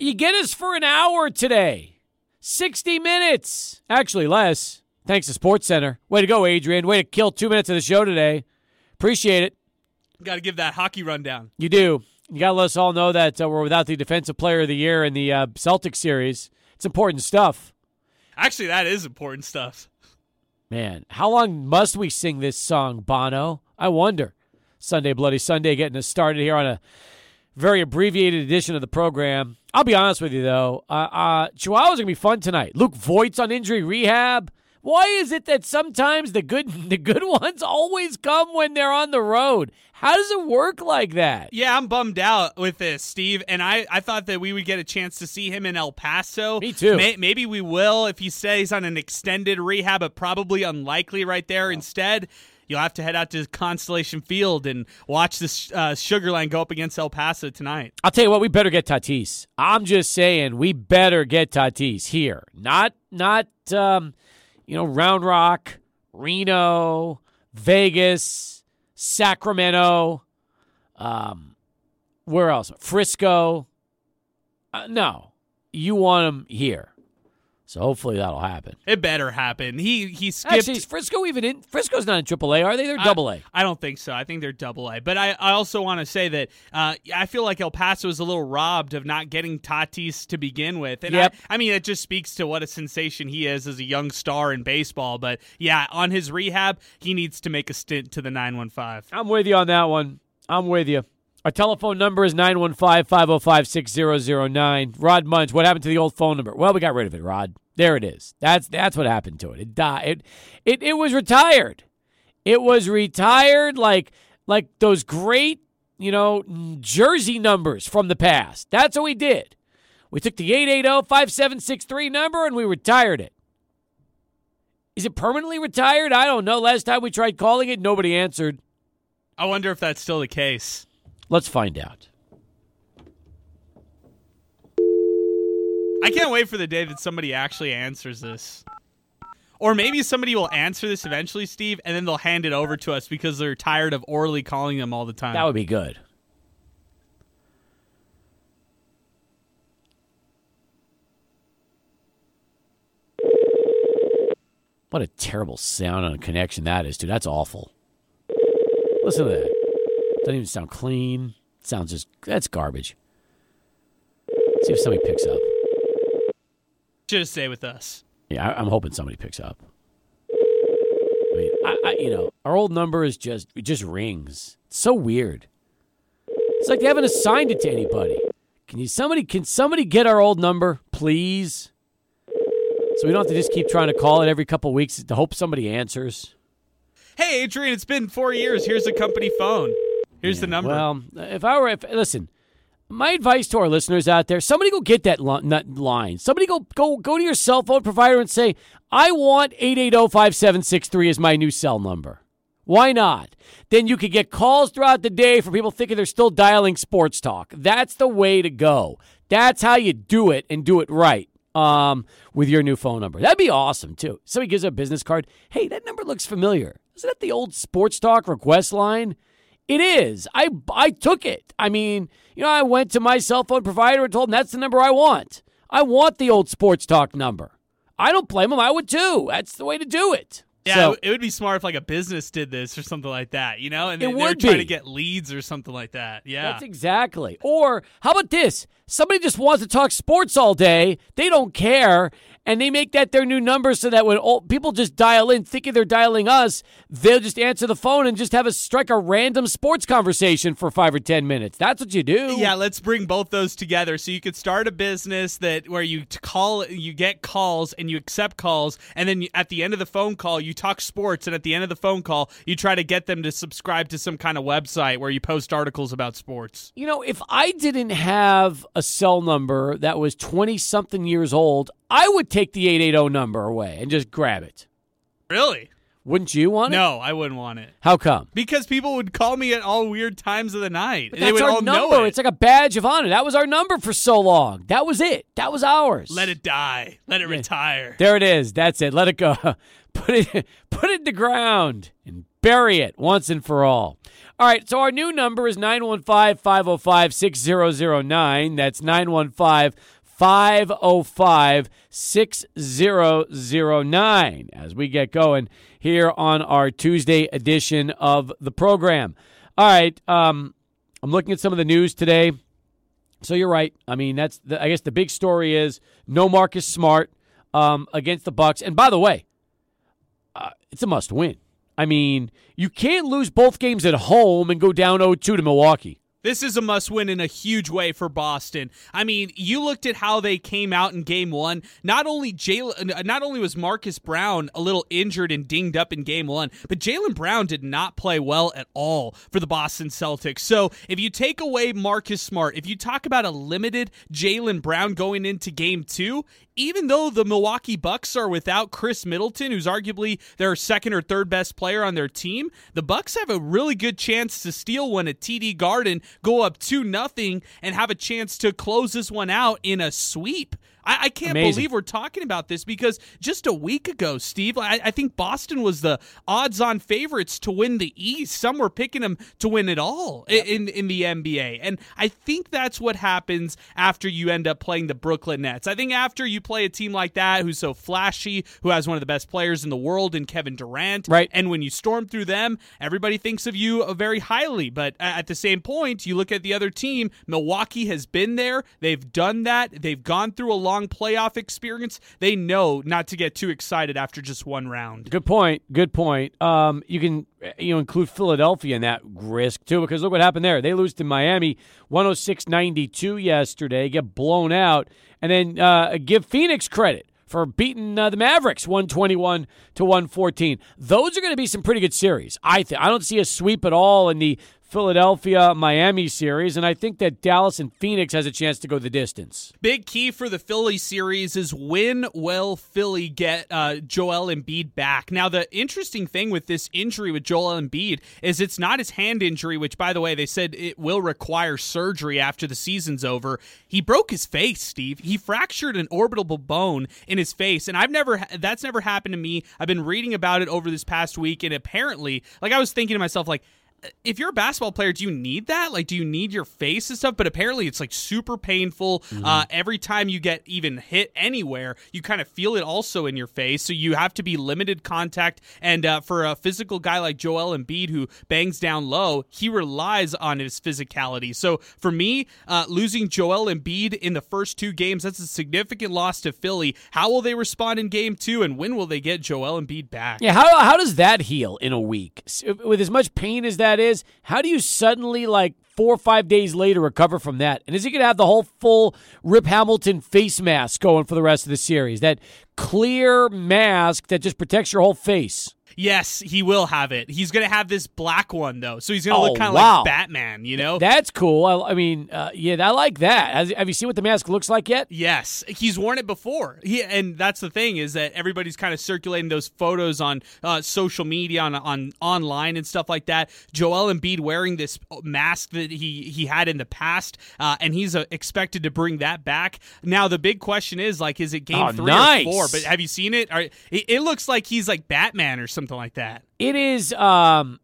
You get us for an hour today. 60 minutes. Actually, less. Thanks to Sports Center. Way to go, Adrian. Way to kill two minutes of the show today. Appreciate it. Got to give that hockey rundown. You do. You got to let us all know that uh, we're without the Defensive Player of the Year in the uh, Celtics series. It's important stuff. Actually, that is important stuff. Man, how long must we sing this song, Bono? I wonder. Sunday Bloody Sunday getting us started here on a very abbreviated edition of the program. I'll be honest with you, though. Uh, uh, Chihuahua's going to be fun tonight. Luke Voit's on injury rehab. Why is it that sometimes the good the good ones always come when they're on the road? How does it work like that? Yeah, I'm bummed out with this, Steve. And I, I thought that we would get a chance to see him in El Paso. Me too. May, maybe we will if he stays on an extended rehab, but probably unlikely right there. Instead, you'll have to head out to Constellation Field and watch this uh, Sugar Land go up against El Paso tonight. I'll tell you what, we better get Tatis. I'm just saying, we better get Tatis here. Not not um, you know Round Rock, Reno, Vegas, Sacramento. Um, where else? Frisco. Uh, no, you want him here. So hopefully that'll happen. It better happen. He he skipped. Actually, is Frisco even in? Frisco's not in AAA, are they? They're double A. I don't think so. I think they're double A. But I, I also want to say that uh, I feel like El Paso is a little robbed of not getting Tatis to begin with. And Yep. I, I mean, it just speaks to what a sensation he is as a young star in baseball. But yeah, on his rehab, he needs to make a stint to the 915. I'm with you on that one. I'm with you. Our telephone number is 915 505 6009. Rod Munch, what happened to the old phone number? Well, we got rid of it, Rod. There it is. That's that's what happened to it. It died. It, it, it was retired. It was retired like like those great, you know, jersey numbers from the past. That's what we did. We took the 880-5763 number and we retired it. Is it permanently retired? I don't know. Last time we tried calling it, nobody answered. I wonder if that's still the case. Let's find out. I can't wait for the day that somebody actually answers this. Or maybe somebody will answer this eventually, Steve, and then they'll hand it over to us because they're tired of orally calling them all the time. That would be good. What a terrible sound on a connection that is, dude. That's awful. Listen to that. Doesn't even sound clean. Sounds just that's garbage. see if somebody picks up. Just stay with us. Yeah, I, I'm hoping somebody picks up. I mean, I, I, you know, our old number is just it just rings. It's so weird. It's like they haven't assigned it to anybody. Can you somebody can somebody get our old number, please? So we don't have to just keep trying to call it every couple weeks to hope somebody answers. Hey, Adrian, it's been four years. Here's a company phone. Here's the number. Well, if I were, if, listen, my advice to our listeners out there: somebody go get that, li- that line. Somebody go go go to your cell phone provider and say, "I want eight eight zero five seven six three as my new cell number." Why not? Then you could get calls throughout the day for people thinking they're still dialing sports talk. That's the way to go. That's how you do it and do it right. Um, with your new phone number, that'd be awesome too. Somebody gives a business card. Hey, that number looks familiar. Isn't that the old sports talk request line? It is. I I took it. I mean, you know, I went to my cell phone provider and told them that's the number I want. I want the old sports talk number. I don't blame them. I would too. That's the way to do it. yeah, So- it would be smart if like a business did this or something like that, you know, and they, they're trying be. to get leads or something like that. Yeah, That's exactly. Or how about this? Somebody just wants to talk sports all day. They don't care. And they make that their new number so that when all, people just dial in thinking they're dialing us, they'll just answer the phone and just have us strike a random sports conversation for five or 10 minutes. That's what you do. Yeah, let's bring both those together. So you could start a business that where you call, you get calls and you accept calls, and then at the end of the phone call, you talk sports, and at the end of the phone call, you try to get them to subscribe to some kind of website where you post articles about sports. You know, if I didn't have a cell number that was 20 something years old, I would take the 880 number away and just grab it. Really? Wouldn't you want it? No, I wouldn't want it How come? because people would call me at all weird times of the night. they That's would our all know number. it. It's like a badge of honor. That was our number for so long. That was it. That was ours. Let it die. Let it retire. There it is. That's it. Let it go. put it put it in the ground and bury it once and for all. All right, so our new number is 915-505-6009. That's 915 505 6009 as we get going here on our Tuesday edition of the program. All right, um, I'm looking at some of the news today. So you're right. I mean, that's the, I guess the big story is no Marcus Smart um, against the Bucks. And by the way, uh, it's a must win. I mean, you can't lose both games at home and go down 0-2 to Milwaukee. This is a must win in a huge way for Boston. I mean, you looked at how they came out in game one. Not only Jaylen, uh, not only was Marcus Brown a little injured and dinged up in game one, but Jaylen Brown did not play well at all for the Boston Celtics. So if you take away Marcus Smart, if you talk about a limited Jaylen Brown going into game two, even though the Milwaukee Bucks are without Khris Middleton, who's arguably their second or third best player on their team, the Bucks have a really good chance to steal one at TD Garden, go up 2 nothing, and have a chance to close this one out in a sweep. I, I can't Amazing. believe we're talking about this because just a week ago, Steve, I, I think Boston was the odds-on favorites to win the East. Some were picking them to win it all i- in in the NBA, and I think that's what happens after you end up playing the Brooklyn Nets. I think after you play a team like that, who's so flashy, who has one of the best players in the world in Kevin Durant, Right. and when you storm through them, everybody thinks of you uh, very highly. But at the same point, you look at the other team. Milwaukee has been there. They've done that. They've gone through a long playoff experience. They know not to get too excited after just one round. Good point. Good point. Um, you can you know include Philadelphia in that risk too, because look what happened there. They lose to Miami 106-92 yesterday, get blown out, and then uh, give Phoenix credit for beating uh, the Mavericks 121 to 114. Those are going to be some pretty good series. I think I don't see a sweep at all in the Philadelphia Miami series, and I think that Dallas and Phoenix has a chance to go the distance. Big key for the Philly series is when will Philly get uh, Joel Embiid back? Now, the interesting thing with this injury with Joel Embiid is it's not his hand injury, which, by the way, they said it will require surgery after the season's over. He broke his face, Steve. He fractured an orbital bone in his face, and I've never that's never happened to me. I've been reading about it over this past week, and apparently, like I was thinking to myself, like if you're a basketball player, do you need that? Like, do you need your face and stuff? But apparently, it's like super painful. Uh, every time you get even hit anywhere, you kind of feel it also in your face. So you have to be limited contact. And uh, for a physical guy like Joel Embiid, who bangs down low, he relies on his physicality. So for me, uh, losing Joel Embiid in the first two games, that's a significant loss to Philly. How will they respond in game two? And when will they get Joel Embiid back? Yeah, how how does that heal in a week? With as much pain as that is, how do you suddenly like four or five days later recover from that? And is he going to have the whole full Rip Hamilton face mask going for the rest of the series? That clear mask that just protects your whole face. Yes, he will have it. He's going to have this black one though, so he's going to Oh, look kind of wow. like Batman. You know? That's cool. I, I mean, uh, yeah, I like that. Has, have you seen what the mask looks like yet? Yes, he's worn it before. He, and that's the thing is that everybody's kind of circulating those photos on uh, social media, on on online and stuff like that. Joel Embiid wearing this mask that he he had in the past, uh, and he's uh, expected to bring that back. Now the big question is like, is it game Oh, three nice. or four? But have you seen it? Are, it? It looks like he's like Batman or something like that. It is. Um,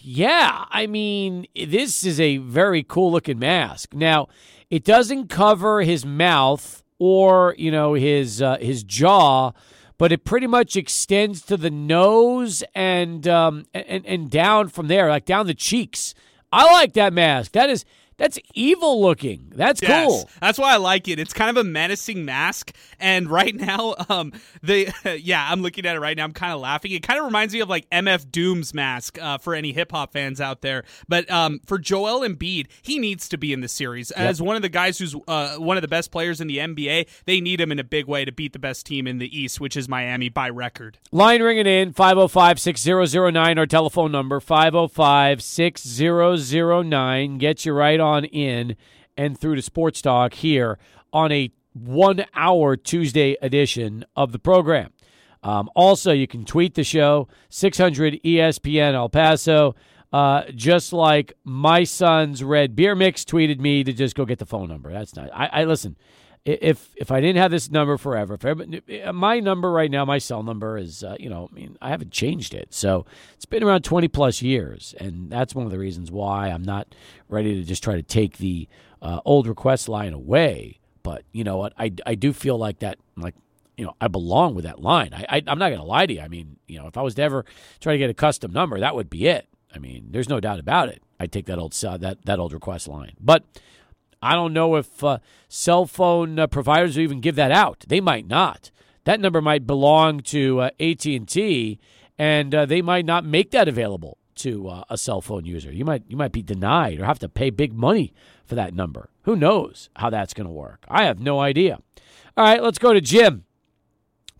yeah, I mean, this is a very cool looking mask. Now, it doesn't cover his mouth or you know his uh, his jaw, but it pretty much extends to the nose and um, and and down from there, like down the cheeks. I like that mask. That is that's evil looking. That's Yes, cool. That's why I like it. It's kind of a menacing mask, and right now, um, the yeah, I'm looking at it right now. I'm kind of laughing. It kind of reminds me of like MF Doom's mask uh, for any hip hop fans out there. But um, for Joel Embiid, he needs to be in the series as one of the guys who's uh, one of the best players in the NBA. They need him in a big way to beat the best team in the East, which is Miami by record. Line ringing in 505 6009, our telephone number 505 6009. Get you right on in and through to Sports Talk here on a one hour Tuesday edition of the program. Um, also, you can tweet the show 600 ESPN El Paso. Uh, just like my son's red beer mix tweeted me to just go get the phone number. That's not. I, I listen. If if I didn't have this number forever, if my number right now, my cell number is, uh, you know, I mean, I haven't changed it, so it's been around twenty plus years, and that's one of the reasons why I'm not ready to just try to take the uh, old request line away. But you know what, I, I do feel like that, like you know, I belong with that line. I, I I'm not going to lie to you. I mean, you know, if I was to ever try to get a custom number, that would be it. I mean, there's no doubt about it. I'd take that old uh, that that old request line, but I don't know if uh, cell phone uh, providers will even give that out. They might not. That number might belong to uh, AT&T, and uh, they might not make that available to uh, a cell phone user. You might you might be denied or have to pay big money for that number. Who knows how that's going to work? I have no idea. All right, let's go to Jim.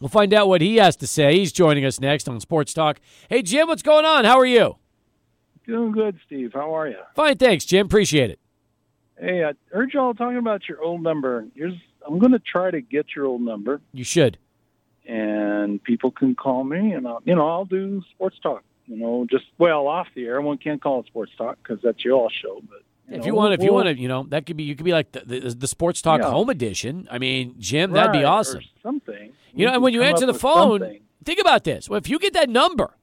We'll find out what he has to say. He's joining us next on Sports Talk. Hey, Jim, what's going on? How are you? Doing good, Steve. How are you? Fine, thanks, Jim. Appreciate it. Hey, I heard y'all talking about your old number. Here's I'm going to try to get your old number. You should. And people can call me, and I'll, you know, I'll do sports talk. You know, just well off the air. One can't call it sports talk because that's your all show. But you if know, you want, if we'll, you want to, you know, that could be you could be like the the, the sports talk yeah. home edition. I mean, Jim, right, that'd be awesome. something. You know, and when you answer the phone, something. think about this. Well, if you get that number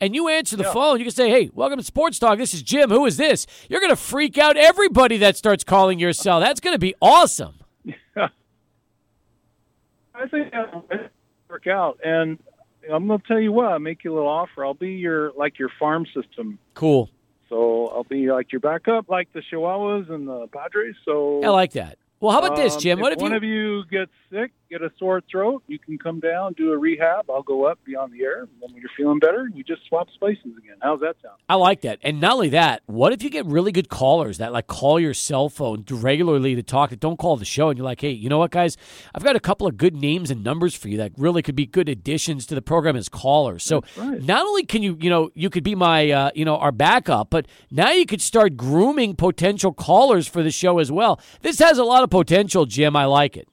and you answer the yeah. phone, you can say, "Hey, welcome to Sports Talk. This is Jim. Who is this?" You're going to freak out everybody that starts calling your cell. That's going to be awesome. Yeah. I think that'll work out, and I'm going to tell you what. I'll make you a little offer. I'll be your like your farm system. Cool. So I'll be like your backup, like the Chihuahuas and the Padres. So I like that. Well, how about this, um, Jim? Um, what if if one you... of you gets sick, get a sore throat, you can come down, do a rehab. I'll go up, be on the air. And then when you're feeling better, you just swap spaces again. How's that sound? I like that. And not only that, what if you get really good callers that like call your cell phone regularly to talk that don't call the show, and you're like, hey, you know what, guys? I've got a couple of good names and numbers for you that really could be good additions to the program as callers. So right. not only can you, you know, you could be my, uh, you know, our backup, but now you could start grooming potential callers for the show as well. This has a lot of potential, Jim. Jim. I like it.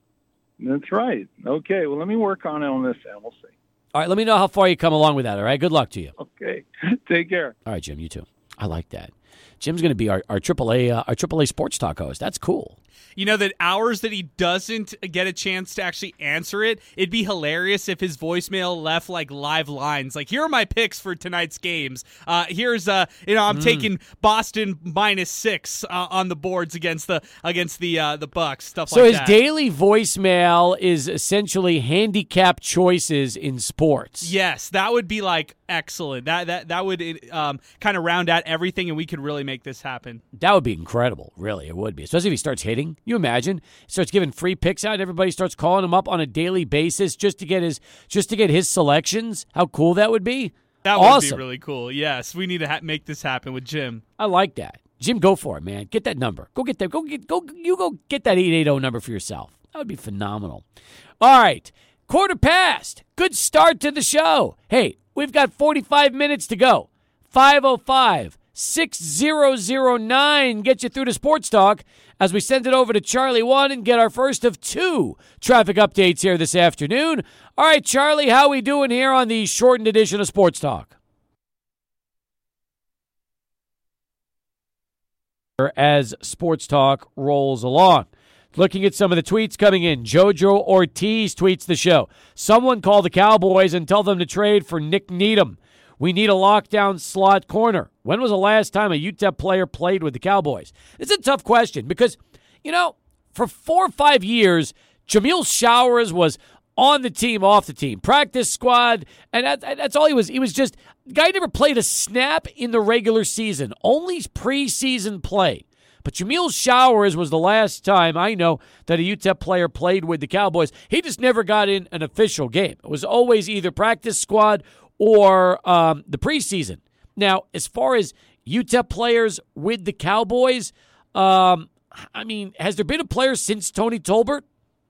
That's right. Okay. Well, let me work on it on this and We'll see. All right. Let me know how far you come along with that. All right. Good luck to you. Okay. Take care. All right, Jim. You too. I like that. Jim's going to be our, our AAA uh, our AAA sports talk host. That's cool you know, that hours that he doesn't get a chance to actually answer it, it'd be hilarious if his voicemail left like live lines. Like, here are my picks for tonight's games. Uh, here's uh, you know, I'm mm. taking Boston minus six uh, on the boards against the against the uh, the Bucks. Stuff so like that. So his daily voicemail is essentially handicap choices in sports. Yes, that would be like excellent. That that that would um, kind of round out everything, and we could really make this happen. That would be incredible. Really, it would be, especially if he starts hitting. You imagine he starts giving free picks out. Everybody starts calling him up on a daily basis just to get his just to get his selections. How cool that would be. That would awesome. be really cool. Yes, we need to ha- make this happen with Jim. I like that. Jim, go for it, man. Get that number. Go get that. Go get. Go. You go get that eight eight zero number for yourself. That would be phenomenal. All right, quarter past. Good start to the show. Hey, we've got forty five minutes to go. Five oh five. 6009 get you through to Sports Talk as we send it over to Charlie One and get our first of two traffic updates here this afternoon. All right, Charlie, how we doing here on the shortened edition of Sports Talk? As Sports Talk rolls along. Looking at some of the tweets coming in, Jojo Ortiz tweets the show. Someone call the Cowboys and tell them to trade for Nik Needham. We need a lockdown slot corner. When was the last time a UTEP player played with the Cowboys? It's a tough question because, you know, for four or five years, Jameill Showers was on the team, off the team, practice squad, and that, that's all he was. He was just guy never played a snap in the regular season, only preseason play. But Jameill Showers was the last time I know that a UTEP player played with the Cowboys. He just never got in an official game. It was always either practice squad or um, the preseason. Now, as far as UTEP players with the Cowboys, um, I mean, has there been a player since Tony Tolbert?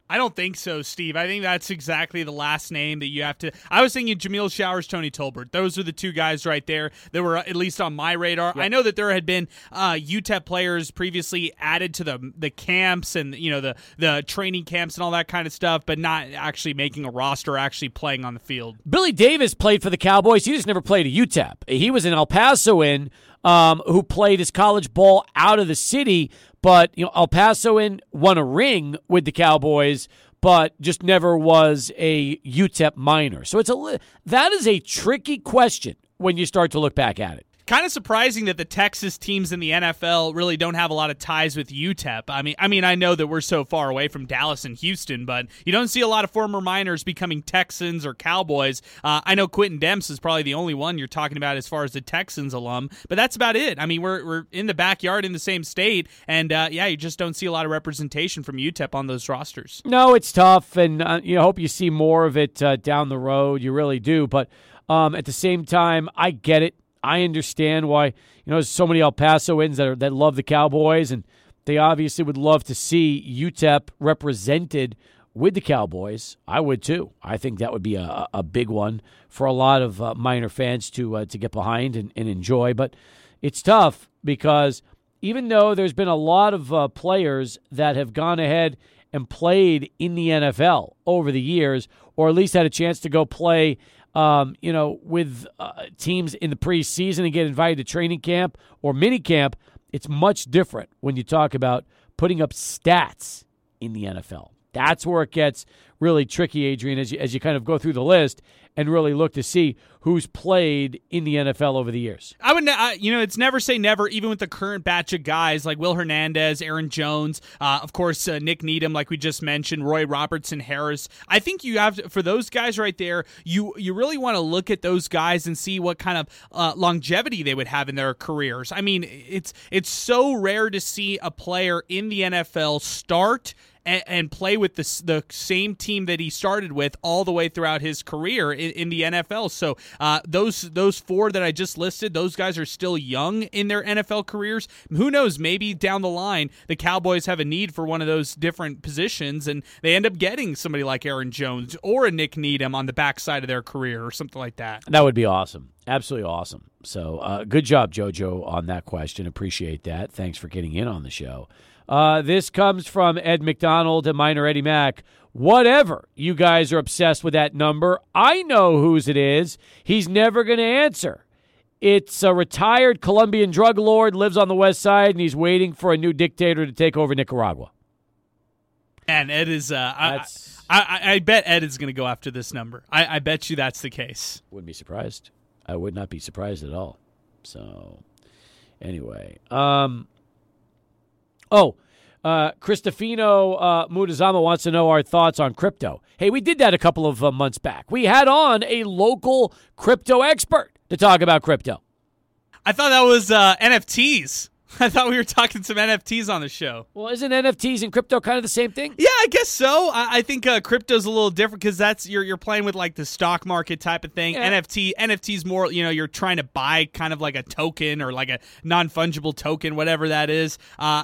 I don't think so, Steve. I think that's exactly the last name that you have to. I was thinking Jameill Showers, Tony Tolbert. Those are the two guys right there that were at least on my radar. Yep. I know that there had been uh, UTEP players previously added to the the camps and you know the the training camps and all that kind of stuff, but not actually making a roster, actually playing on the field. Billy Davis played for the Cowboys. He just never played at UTEP. He was in El Paso in um, who played his college ball out of the city, but you know El Pasoan won a ring with the Cowboys, but just never was a UTEP Miner. So it's a that is a tricky question when you start to look back at it kind of surprising that the Texas teams in the NFL really don't have a lot of ties with UTEP. I mean, I mean, I know that we're so far away from Dallas and Houston, but you don't see a lot of former miners becoming Texans or Cowboys. Uh, I know Quentin Demps is probably the only one you're talking about as far as the Texans alum, but that's about it. I mean, we're we're in the backyard in the same state, and uh, yeah, you just don't see a lot of representation from UTEP on those rosters. No, it's tough, and uh, you hope you see more of it uh, down the road. You really do, but. Um, at the same time, I get it. I understand why you know there's so many El Pasoans that are, that love the Cowboys, and they obviously would love to see UTEP represented with the Cowboys. I would too. I think that would be a, a big one for a lot of uh, Miner fans to uh, to get behind and, and, enjoy. But it's tough because even though there's been a lot of uh, players that have gone ahead and played in the NFL over the years, or at least had a chance to go play um, you know, with uh, teams in the preseason and get invited to training camp or mini camp, it's much different when you talk about putting up stats in the NFL. That's where it gets really tricky, Adrian, as you, as you kind of go through the list and really look to see who's played in the NFL over the years. I would, uh, you know, it's never say never, even with the current batch of guys like Will Hernandez, Aaron Jones, uh, of course, uh, Nik Needham, like we just mentioned, Roy Robertson Harris. I think you have to, for those guys right there, you you really want to look at those guys and see what kind of uh, longevity they would have in their careers. I mean, it's it's so rare to see a player in the NFL start and, and play with the, the same team that he started with all the way throughout his career in, in the NFL. So uh, those those four that I just listed, those guys are still young in their NFL careers. Who knows? Maybe down the line, the Cowboys have a need for one of those different positions, and they end up getting somebody like Aaron Jones or a Nik Needham on the backside of their career or something like that. That would be awesome. Absolutely awesome. So, uh, good job, JoJo, on that question. Appreciate that. Thanks for getting in on the show. Uh, this comes from Ed McDonald and minor Eddie Mack. Whatever you guys are obsessed with that number, I know whose it is. He's never going to answer. It's a retired Colombian drug lord, lives on the west side, and he's waiting for a new dictator to take over Nicaragua. And Ed is, uh, I, I, I, bet Ed is going to go after this number. I, I bet you that's the case. Wouldn't be surprised. I would not be surprised at all. So, anyway, um, Oh, uh, Cristofino uh, Mutazama wants to know our thoughts on crypto. Hey, we did that a couple of uh, months back. We had on a local crypto expert to talk about crypto. I thought that was uh, NFTs. I thought we were talking some NFTs on the show. Well, isn't NFTs and crypto kind of the same thing? Yeah, I guess so. I, I think uh, crypto's a little different because that's you're you're playing with like the stock market type of thing. Yeah. NFT NFTs more you know you're trying to buy kind of like a token or like a non fungible token, whatever that is. Uh,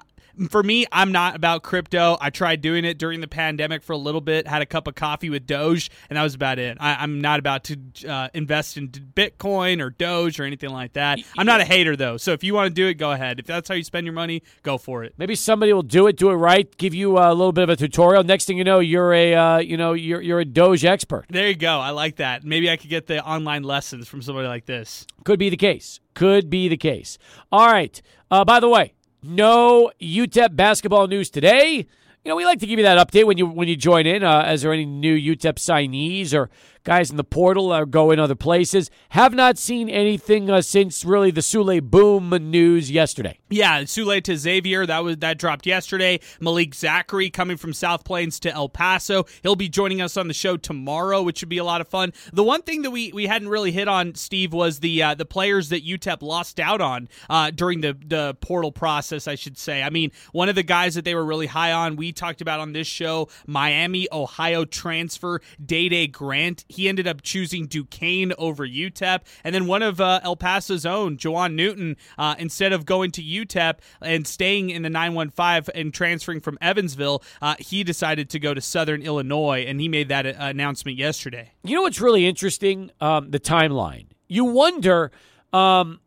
for me, I'm not about crypto. I tried doing it during the pandemic for a little bit, had a cup of coffee with Doge, and that was about it. I, am not about to uh, invest in Bitcoin or Doge or anything like that. I'm not a hater though, so if you want to do it, go ahead. If that's how you spend your money, go for it. Maybe somebody will do it, do it right, give you a little bit of a tutorial. Next thing you know, you're a uh, you know you're you're a Doge expert. There you go. I like that. Maybe I could get the online lessons from somebody like this. Could be the case. Could be the case. All right. Uh, by the way, no UTEP basketball news today. You know, we like to give you that update when you when you join in. Uh, is there any new UTEP signees or guys in the portal or go in other places. Have not seen anything uh, since really the Souley Boum news yesterday. Yeah, Souley to Xavier that was that dropped yesterday. Malik Zachary coming from South Plains to El Paso. He'll be joining us on the show tomorrow, which should be a lot of fun. The one thing that we we hadn't really hit on, Steve, was the uh, the players that UTEP lost out on uh, during the the portal process. I should say. I mean, one of the guys that they were really high on, we talked about on this show, Miami, Ohio transfer, Dae Dae Grant he ended up choosing Duquesne over UTEP. And then one of uh, El Paso's own, Jawan Newton, uh, instead of going to UTEP and staying in the 915 and transferring from Evansville, uh, he decided to go to Southern Illinois, and he made that uh, announcement yesterday. You know what's really interesting? Um, the timeline. You wonder um,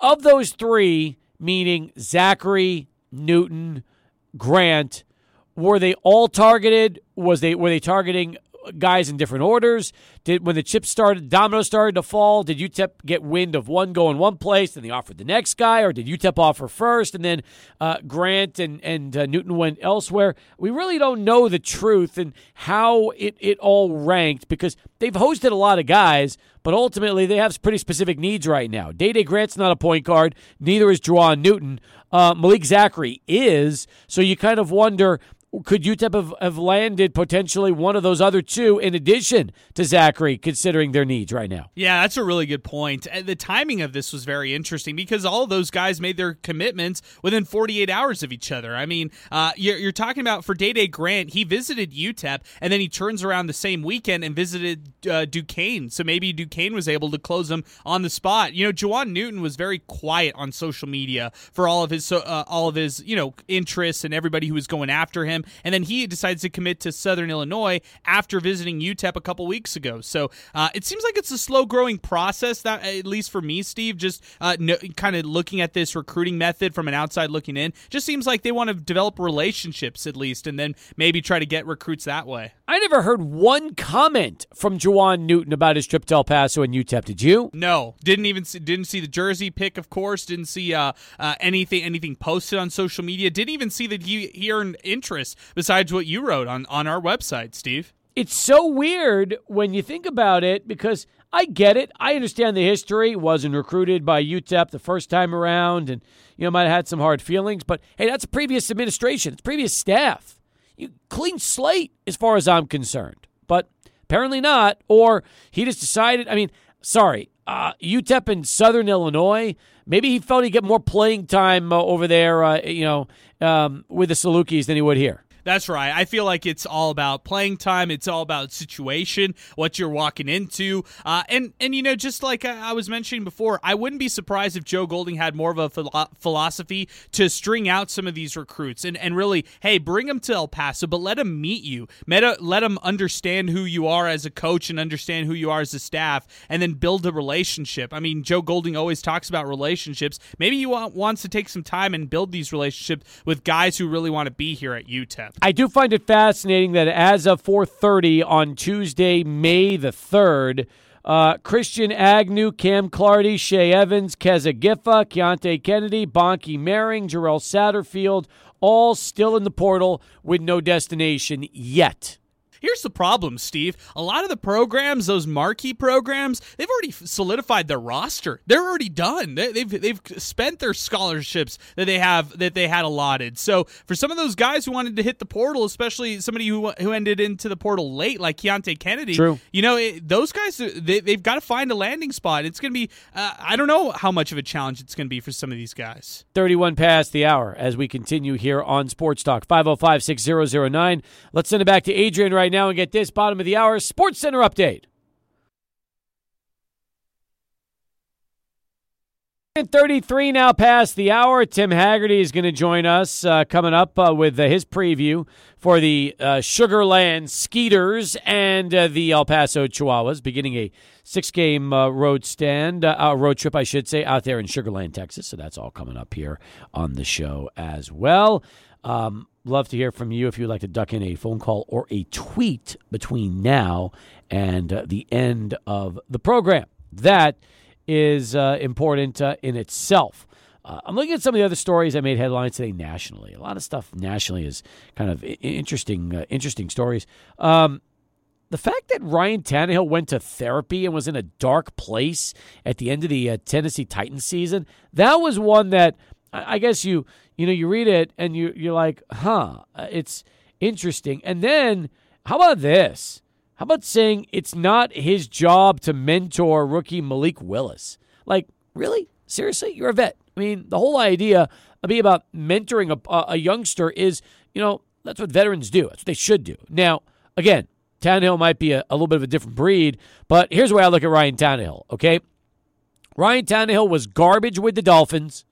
of those three, meaning Zachary, Newton, Grant, were they all targeted? Was they were they targeting guys in different orders? Did when the chips started, dominoes started to fall? Did UTEP get wind of one going one place, and they offered the next guy, or did UTEP offer first, and then uh, Grant and and uh, Newton went elsewhere? We really don't know the truth and how it it all ranked because they've hosted a lot of guys, but ultimately they have pretty specific needs right now. Dae Dae Grant's not a point guard, neither is Juwan Newton. Uh, Malik Zachary is, so you kind of wonder could UTEP have, have landed potentially one of those other two in addition to Zachary, considering their needs right now? Yeah, that's a really good point. The timing of this was very interesting because all those guys made their commitments within 48 hours of each other. I mean, uh, you're, you're, talking about for Dae Dae Grant, he visited UTEP and then he turns around the same weekend and visited uh, Duquesne. So maybe Duquesne was able to close him on the spot. You know, Juwan Newton was very quiet on social media for all of his uh, all of his you know interests and everybody who was going after him and then he decides to commit to Southern Illinois after visiting UTEP a couple weeks ago. So uh, it seems like it's a slow growing process. That at least for me, Steve, just uh, no, kind of looking at this recruiting method from an outside looking in, just seems like they want to develop relationships at least, and then maybe try to get recruits that way. I never heard one comment from Juwan Newton about his trip to El Paso and UTEP. Did you? No, didn't even see, didn't see the jersey pick. Of course, didn't see uh, uh, anything anything posted on social media. Didn't even see that he, he earned interest besides what you wrote on on our website, Steve. It's so weird when you think about it because I get it. I understand the history. Wasn't recruited by UTEP the first time around, and you know might have had some hard feelings. But hey, that's a previous administration. It's previous staff. You clean slate as far as I'm concerned. But apparently not. Or he just decided. I mean, sorry, uh, UTEP in Southern Illinois. Maybe he felt he'd get more playing time uh, over there. Uh, you know, um, with the Salukis than he would here. That's right. I feel like it's all about playing time. It's all about situation, what you're walking into, uh, and and you know, just like I was mentioning before, I wouldn't be surprised if Joe Golding had more of a philo- philosophy to string out some of these recruits and and really, hey, bring them to El Paso, but let them meet you, Meta, let them understand who you are as a coach and understand who you are as a staff, and then build a relationship. I mean, Joe Golding always talks about relationships. Maybe he want, wants to take some time and build these relationships with guys who really want to be here at UTEP. I do find it fascinating that as of 4:30 on Tuesday, May the third, uh, Christian Agnew, Cam Clardy, Shay Evans, Keza Gifa, Keonte Kennedy, Bonke Mehring, Jarrell Satterfield, all still in the portal with no destination yet. Here's the problem, Steve. A lot of the programs, those marquee programs, they've already solidified their roster. They're already done. They, have they've spent their scholarships that they have that they had allotted. So for some of those guys who wanted to hit the portal, especially somebody who who ended into the portal late, like Keonte Kennedy, True. you know, it, those guys they, they've got to find a landing spot. It's going to be uh, I don't know how much of a challenge it's going to be for some of these guys. 31 past the hour as we continue here on Sports Talk 505 6009. Let's send it back to Adrian right now and get this bottom of the hour Sports Center update. 33 now past the hour. Tim Haggerty is going to join us uh, coming up uh, with uh, his preview for the uh, Sugarland Skeeters and uh, the El Paso Chihuahuas, beginning a six-game uh, road stand, road trip, I should say, out there in Sugarland, Texas. So that's all coming up here on the show as well. Um, love to hear from you if you'd like to duck in a phone call or a tweet between now and uh, the end of the program. That is uh, important uh, in itself. Uh, I'm looking at some of the other stories that made headlines today nationally. A lot of stuff nationally is kind of interesting, uh, interesting stories. Um, the fact that Ryan Tannehill went to therapy and was in a dark place at the end of the uh, Tennessee Titans season, that was one that I guess you you know you read it and you you're like, huh, uh, it's interesting. And then how about this? How about saying it's not his job to mentor rookie Malik Willis? Like, really? Seriously? You're a vet. I mean, the whole idea of being about mentoring a, a youngster is, you know, that's what veterans do. That's what they should do. Now, again, Tannehill might be a, a little bit of a different breed, but here's the way I look at Ryan Tannehill, okay? Ryan Tannehill was garbage with the Dolphins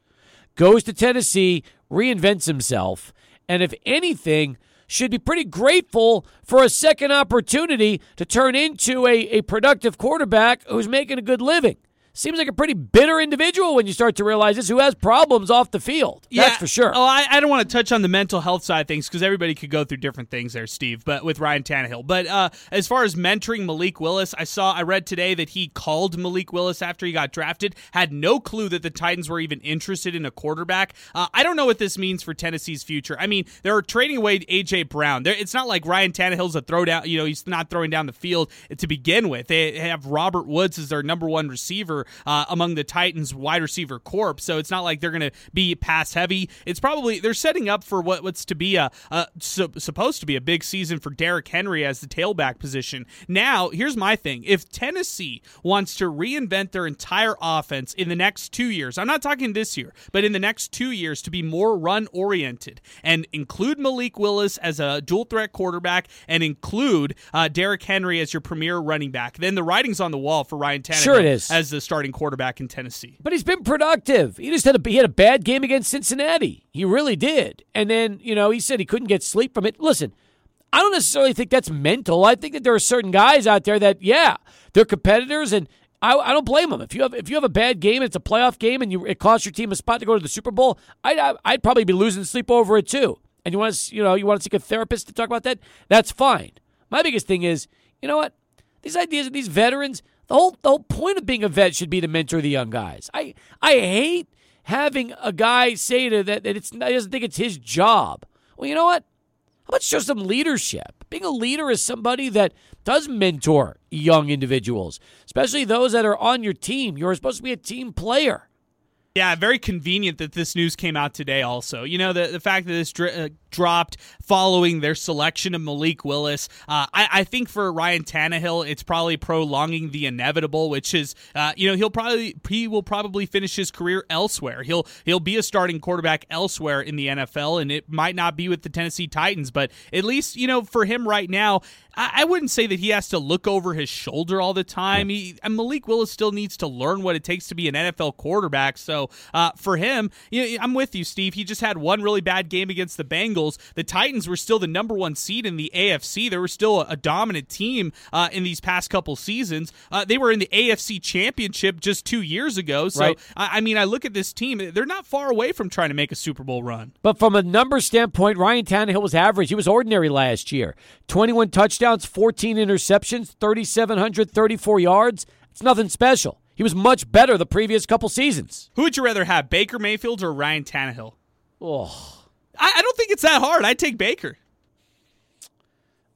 goes to Tennessee, reinvents himself, and if anything, should be pretty grateful for a second opportunity to turn into a, a productive quarterback who's making a good living. Seems like a pretty bitter individual when you start to realize this, who has problems off the field. That's for sure. Oh, I, I don't want to touch on the mental health side of things because everybody could go through different things there, Steve. But with Ryan Tannehill, but uh, as far as mentoring Malik Willis, I saw I read today that he called Malik Willis after he got drafted. Had no clue that the Titans were even interested in a quarterback. Uh, I don't know what this means for Tennessee's future. I mean, they're trading away AJ Brown. They're, it's not like Ryan Tannehill's a throw down. You know, he's not throwing down the field to begin with. They have Robert Woods as their number one receiver uh, among the Titans wide receiver corps. So it's not like they're going to be pass heavy. It's probably they're setting up for what, what's to be a, a su- supposed to be a big season for Derrick Henry as the tailback position. Now, here's my thing: if Tennessee wants to reinvent their entire offense in the next two years, I'm not talking this year, but in the next two years to be more run oriented and include Malik Willis as a dual threat quarterback and include uh, Derrick Henry as your premier running back, then the writing's on the wall for Ryan Tannehill Sure it is. as the starting quarterback in Tennessee. But he's been productive. He just had a he had a bad game against Cincinnati. He really did. And then, you know, he said he couldn't get sleep from it. Listen, I don't necessarily think that's mental. I think that there are certain guys out there that, yeah, they're competitors and I, I don't blame them. If you have if you have a bad game, it's a playoff game, and you it costs your team a spot to go to the Super Bowl. I'd I'd probably be losing sleep over it too. And you want to you know you want to seek a therapist to talk about that. That's fine. My biggest thing is you know what these ideas of these veterans. The whole the whole point of being a vet should be to mentor the young guys. I I hate having a guy say to that that it's he doesn't think it's his job. Well, you know what? How about show some leadership? Being a leader is somebody that does mentor young individuals, especially those that are on your team. You're supposed to be a team player. Yeah, very convenient that this news came out today. Also, you know the the fact that this dri- uh, dropped following their selection of Malik Willis. Uh, I, I think for Ryan Tannehill, it's probably prolonging the inevitable, which is uh, you know he'll probably he will probably finish his career elsewhere. He'll he'll be a starting quarterback elsewhere in the NFL, and it might not be with the Tennessee Titans, but at least you know for him right now, I, I wouldn't say that he has to look over his shoulder all the time. He and Malik Willis still needs to learn what it takes to be an NFL quarterback. So uh, for him, you know, I'm with you, Steve. He just had one really bad game against the Bengals. The Titans were still the number one seed in the AFC. They were still a, a dominant team uh, in these past couple seasons. Uh, they were in the AFC Championship just two years ago. So Right. I, I mean, I look at this team; they're not far away from trying to make a Super Bowl run. But from a number standpoint, Ryan Tannehill was average. He was ordinary last year. 21 touchdowns, 14 interceptions, 3,734 yards. It's nothing special. He was much better the previous couple seasons. Who would you rather have, Baker Mayfield or Ryan Tannehill? Oh. I, I don't think it's that hard. I'd take Baker.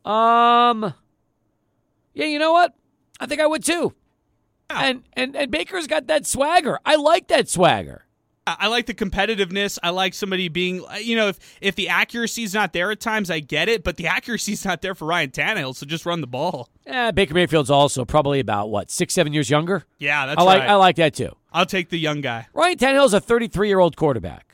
Um. Yeah, you know what? I think I would too. And and and Baker's got that swagger. I like that swagger. I I like the competitiveness. I like somebody being, you know, if if the accuracy's not there at times, I get it, but the accuracy's not there for Ryan Tannehill, so just run the ball. Yeah, Baker Mayfield's also probably about what six, seven years younger. Yeah, that's I like right. I like that too. I'll take the young guy. Ryan Tannehill's a 33 year old quarterback.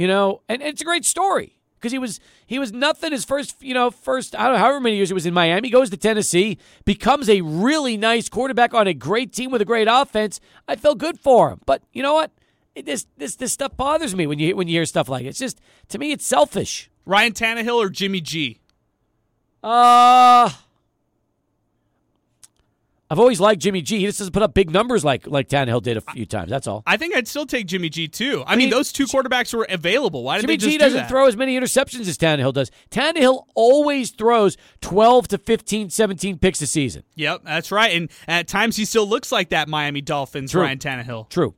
You know, and, and it's a great story because he was he was nothing his first you know first I don't know however many years he was in Miami goes to Tennessee becomes a really nice quarterback on a great team with a great offense. I felt good for him, but you know what? It, this this this stuff bothers me when you when you hear stuff like it. It's just to me it's selfish. Ryan Tannehill or Jimmy G? Uh I've always liked Jimmy G. He just doesn't put up big numbers like like Tannehill did a few times. That's all. I think I'd still take Jimmy G too. I, mean, mean, those two quarterbacks were available. Why did Jimmy they just Jimmy G do doesn't that? throw as many interceptions as Tannehill does. Tannehill always throws 12 to 15, 17 picks a season. Yep, that's right. And at times he still looks like that Miami Dolphins True. Ryan Tannehill. True.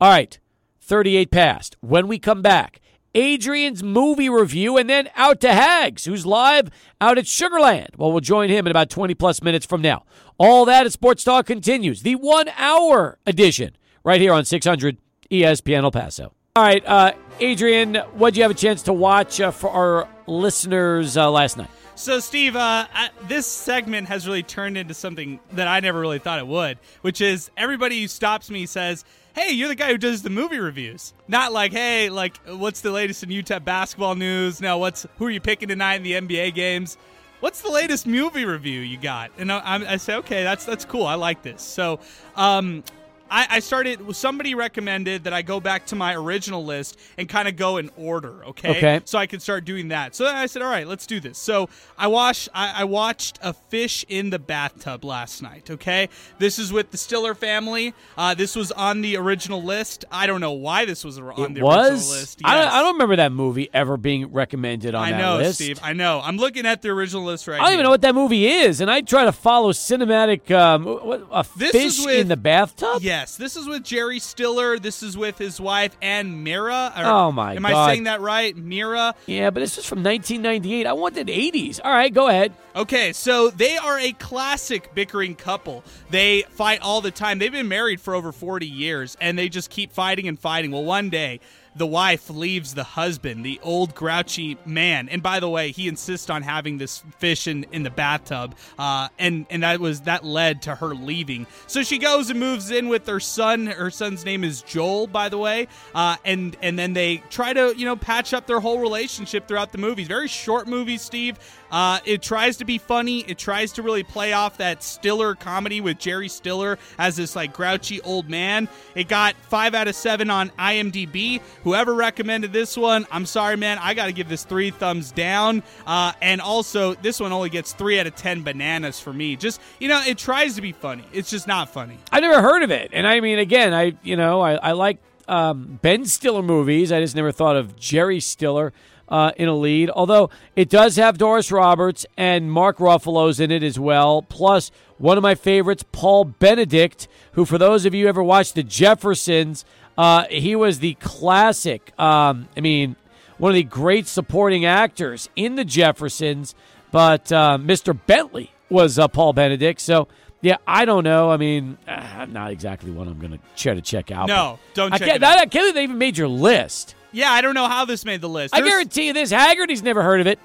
All right. 38 past. When we come back, Adrian's movie review and then out to Hags, who's live out at Sugarland. Well, we'll join him in about 20 plus minutes from now. All that at Sports Talk continues. The one hour edition right here on 600 ESPN El Paso. All right, uh, Adrian, what did you have a chance to watch uh, for our listeners uh, last night? So, Steve, uh, uh, this segment has really turned into something that I never really thought it would, which is everybody who stops me says, "Hey, you're the guy who does the movie reviews." Not like, "Hey, like, what's the latest in UTEP basketball news?" Now, what's who are you picking tonight in the NBA games? What's the latest movie review you got? And I, I say, okay, that's that's cool. I like this. So, um, I, I started. Somebody recommended that I go back to my original list and kind of go in order. Okay. Okay. So I could start doing that. So I said, all right, let's do this. So I watched. I, I watched a fish in the bathtub last night. Okay. This is with the Stiller family. Uh, this was on the original list. I don't know why this was on It the original was. list. I, don't, Yes. I don't remember that movie ever being recommended on I that know, list. Steve. I know. I'm looking at the original list right now. I don't even know what that movie is, and I try to follow cinematic. Um, what, a This fish with- in the bathtub. Yes, this is with Jerry Stiller. This is with his wife Anne Meara. Or- Oh, my Am God. I saying that right? Meara. Yeah, but this was from 1998. I wanted 80s. All right, go ahead. Okay, so they are a classic bickering couple. They fight all the time. They've been married for over 40 years and they just keep fighting and fighting. Well, one day the wife leaves the husband, the old grouchy man. And by the way, he insists on having this fish in, in the bathtub. Uh, and, and that was that led to her leaving. So she goes and moves in with her son. Her son's name is Joel, by the way. Uh, and and then they try to, you know, patch up their whole relationship throughout the movies. Very short movie, Steve. Uh, it tries to be funny. It tries to really play off that Stiller comedy with Jerry Stiller as this like grouchy old man. It got five out of seven on IMDb. Whoever recommended this one, I'm sorry, man. I got to give this three thumbs down. Uh, and also, this one only gets three out of ten bananas for me. Just you know, it tries to be funny. It's just not funny. I never heard of it, and I mean, again, I you know, I, I like um, Ben Stiller movies. I just never thought of Jerry Stiller uh, in a lead. Although it does have Doris Roberts and Mark Ruffalo's in it as well. Plus, one of my favorites, Paul Benedict, who, for those of you who ever watched The Jeffersons, uh, he was the classic. Um, I mean, one of the great supporting actors in The Jeffersons. But uh, Mr. Bentley was uh, Paul Benedict. So. Yeah, I don't know. I mean, uh, not exactly what I'm going to try to check out. No, don't I can't. I can't believe they even made your list. Yeah, I don't know how this made the list. I There's- guarantee you this. Hagerty's never heard of it.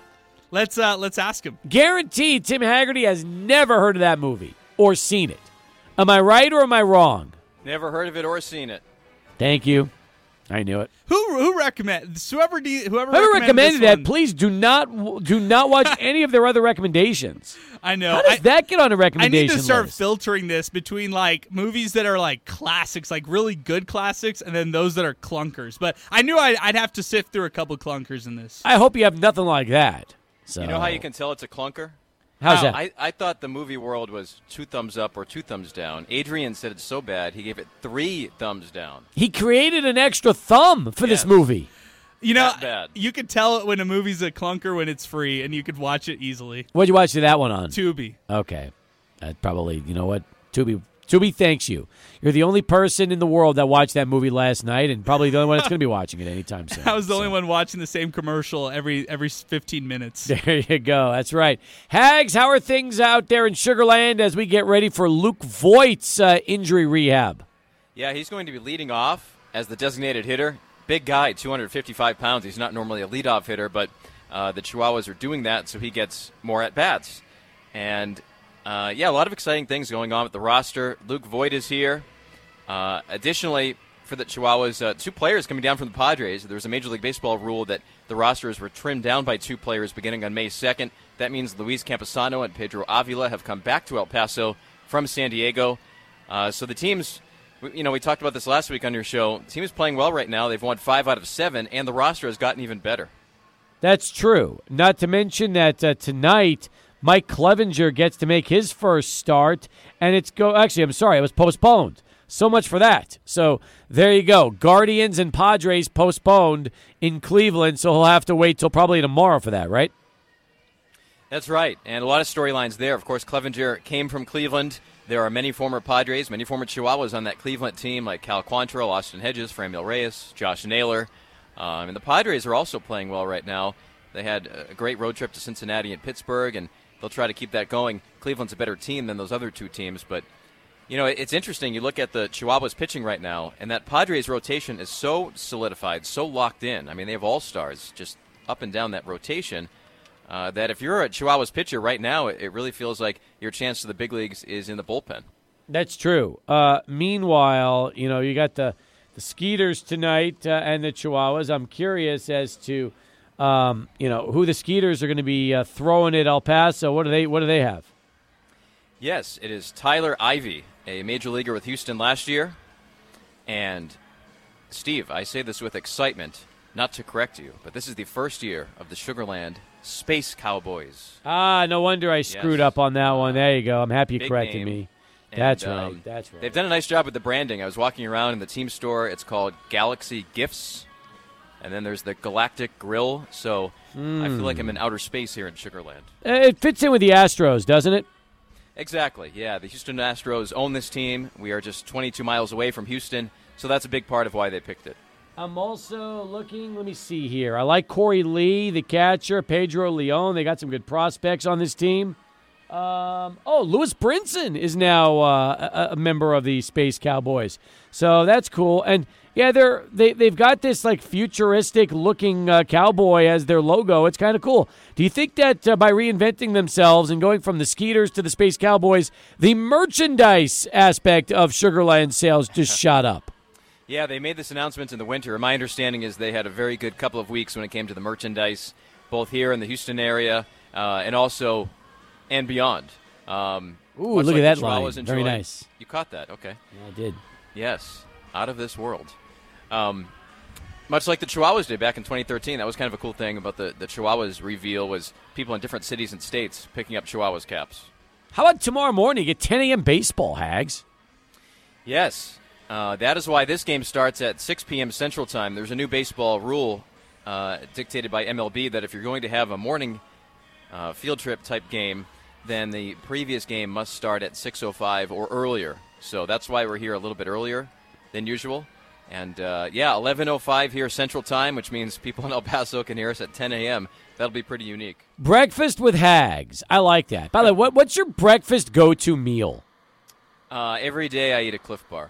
Let's uh, let's ask him. Guaranteed Tim Hagerty has never heard of that movie or seen it. Am I right or am I wrong? Never heard of it or seen it. Thank you. I knew it. Who who recommend whoever de- whoever, Whoever recommended, recommended that, one- please do not do not watch any of their other recommendations. I know. How does I- that get on a recommendation I need to start list? filtering this between like movies that are like classics, like really good classics, and then those that are clunkers. But I knew I'd, I'd have to sift through a couple clunkers in this. I hope you have nothing like that. So You know how you can tell it's a clunker? How's How? that? I, I thought the movie world was two thumbs up or two thumbs down. Adrian said it's so bad, he gave it three thumbs down. he created an extra thumb for this movie. You know, bad. you could tell it when a movie's a clunker when it's free, and you could watch it easily. What'd you watch that one on? Tubi. Okay. That probably, you know what? Tubi, Tubi thanks you. You're the only person in the world that watched that movie last night and probably the only one that's going to be watching it anytime soon. I was the only one watching the same commercial every every 15 minutes. There you go. That's right. Hags, how are things out there in Sugar Land as we get ready for Luke Voit's uh, injury rehab? Yeah, he's going to be leading off as the designated hitter. Big guy, 255 pounds. He's not normally a leadoff hitter, but uh, the Chihuahuas are doing that so he gets more at bats. And uh, yeah, a lot of exciting things going on with the roster. Luke Voit is here. Uh, additionally, for the Chihuahuas, uh, two players coming down from the Padres. There was a Major League Baseball rule that the rosters were trimmed down by two players beginning on May 2nd. That means Luis Campusano and Pedro Avila have come back to El Paso from San Diego. Uh, so the teams, you know, we talked about this last week on your show. The team is playing well right now. They've won five out of seven, and the roster has gotten even better. That's true. Not to mention that uh, tonight Mike Clevinger gets to make his first start, and it's go. Actually, I'm sorry, it was postponed. So much for that. So there you go. Guardians and Padres postponed in Cleveland, so he'll have to wait till probably tomorrow for that, right? That's right, and a lot of storylines there. Of course, Clevinger came from Cleveland. There are many former Padres, many former Chihuahuas on that Cleveland team, like Cal Quantrill, Austin Hedges, Franmil Reyes, Josh Naylor. Um, and the Padres are also playing well right now. They had a great road trip to Cincinnati and Pittsburgh, and they'll try to keep that going. Cleveland's a better team than those other two teams, but you know, it's interesting. You look at the Chihuahuas pitching right now, and that Padres rotation is so solidified, so locked in. I mean, they have all stars just up and down that rotation. Uh, that if you're a Chihuahuas pitcher right now, it, it really feels like your chance to the big leagues is in the bullpen. That's true. Uh, meanwhile, you know, you got the the Skeeters tonight uh, and the Chihuahuas. I'm curious as to, um, you know, who the Skeeters are going to be uh, throwing at El Paso. What do they What do they have? Yes, it is Tyler Ivey, a major leaguer with Houston last year. And Steve, I say this with excitement, not to correct you, but this is the first year of the Sugar Land Space Cowboys. Ah, no wonder I screwed Yes. up on that one. There you go. I'm happy you Big corrected name. me. And, That's um, right. That's right. They've done a nice job with the branding. I was walking around in the team store. It's called Galaxy Gifts. And then there's the Galactic Grill. So I feel like I'm in outer space here in Sugar Land. Uh, It fits in with the Astros, doesn't it? Exactly. Yeah, the Houston Astros own this team. We are just 22 miles away from Houston, so that's a big part of why they picked it. I'm also looking. Let me see here. I like Korey Lee, the catcher, Pedro Leon. They got some good prospects on this team. Um, oh, Lewis Brinson is now uh, a, a member of the Space Cowboys, so that's cool. And yeah, they're they they've got this like futuristic looking uh, cowboy as their logo. It's kind of cool. Do you think that uh, by reinventing themselves and going from the Skeeters to the Space Cowboys, the merchandise aspect of Sugar Sugarland sales just shot up? Yeah, they made this announcement in the winter. My understanding is they had a very good couple of weeks when it came to the merchandise, both here in the Houston area uh, and also and beyond. Um, Ooh, look like at that line. Chihuahuas Very nice. You caught that, okay? Yeah, I did. Yes, out of this world. Um, much like the Chihuahuas did back in 2013, that was kind of a cool thing about the, the Chihuahuas reveal was people in different cities and states picking up Chihuahuas caps. How about tomorrow morning at 10 a.m. baseball, Hags? Yes, uh, that is why this game starts at 6 p.m. Central Time. There's a new baseball rule uh, dictated by MLB that if you're going to have a morning uh, field trip type game, then the previous game must start at 6:05 or earlier. So that's why we're here a little bit earlier than usual. And uh, yeah, 11:05 here Central Time, which means people in El Paso can hear us at 10 a.m. That'll be pretty unique. Breakfast with Hags. I like that. By the way, what, what's your breakfast go-to meal? Uh, every day I eat a Clif Bar.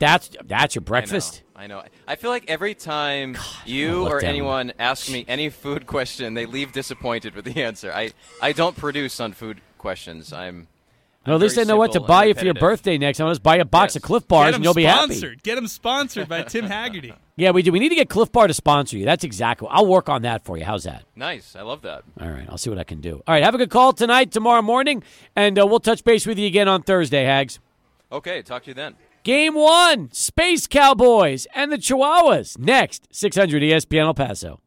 That's that's your I know, breakfast. I know. I feel like every time wanna you or anyone asks me any food question, they leave disappointed with the answer. I, I don't produce on food questions. I'm. No, I'm at least I know what to buy you for your birthday next. I'm going to buy a box Yes. of Clif Bars and you'll be sponsored. happy. Get them sponsored by Tim Hagerty. Yeah, we do. We need to get Clif Bar to sponsor you. That's exactly. I'll work on that for you. How's that? Nice. I love that. All right, I'll see what I can do. All right, have a good call tonight, tomorrow morning, and uh, we'll touch base with you again on Thursday, Hags. Okay, talk to you then. Game one, Space Cowboys and the Chihuahuas. Next, 600 ESPN El Paso.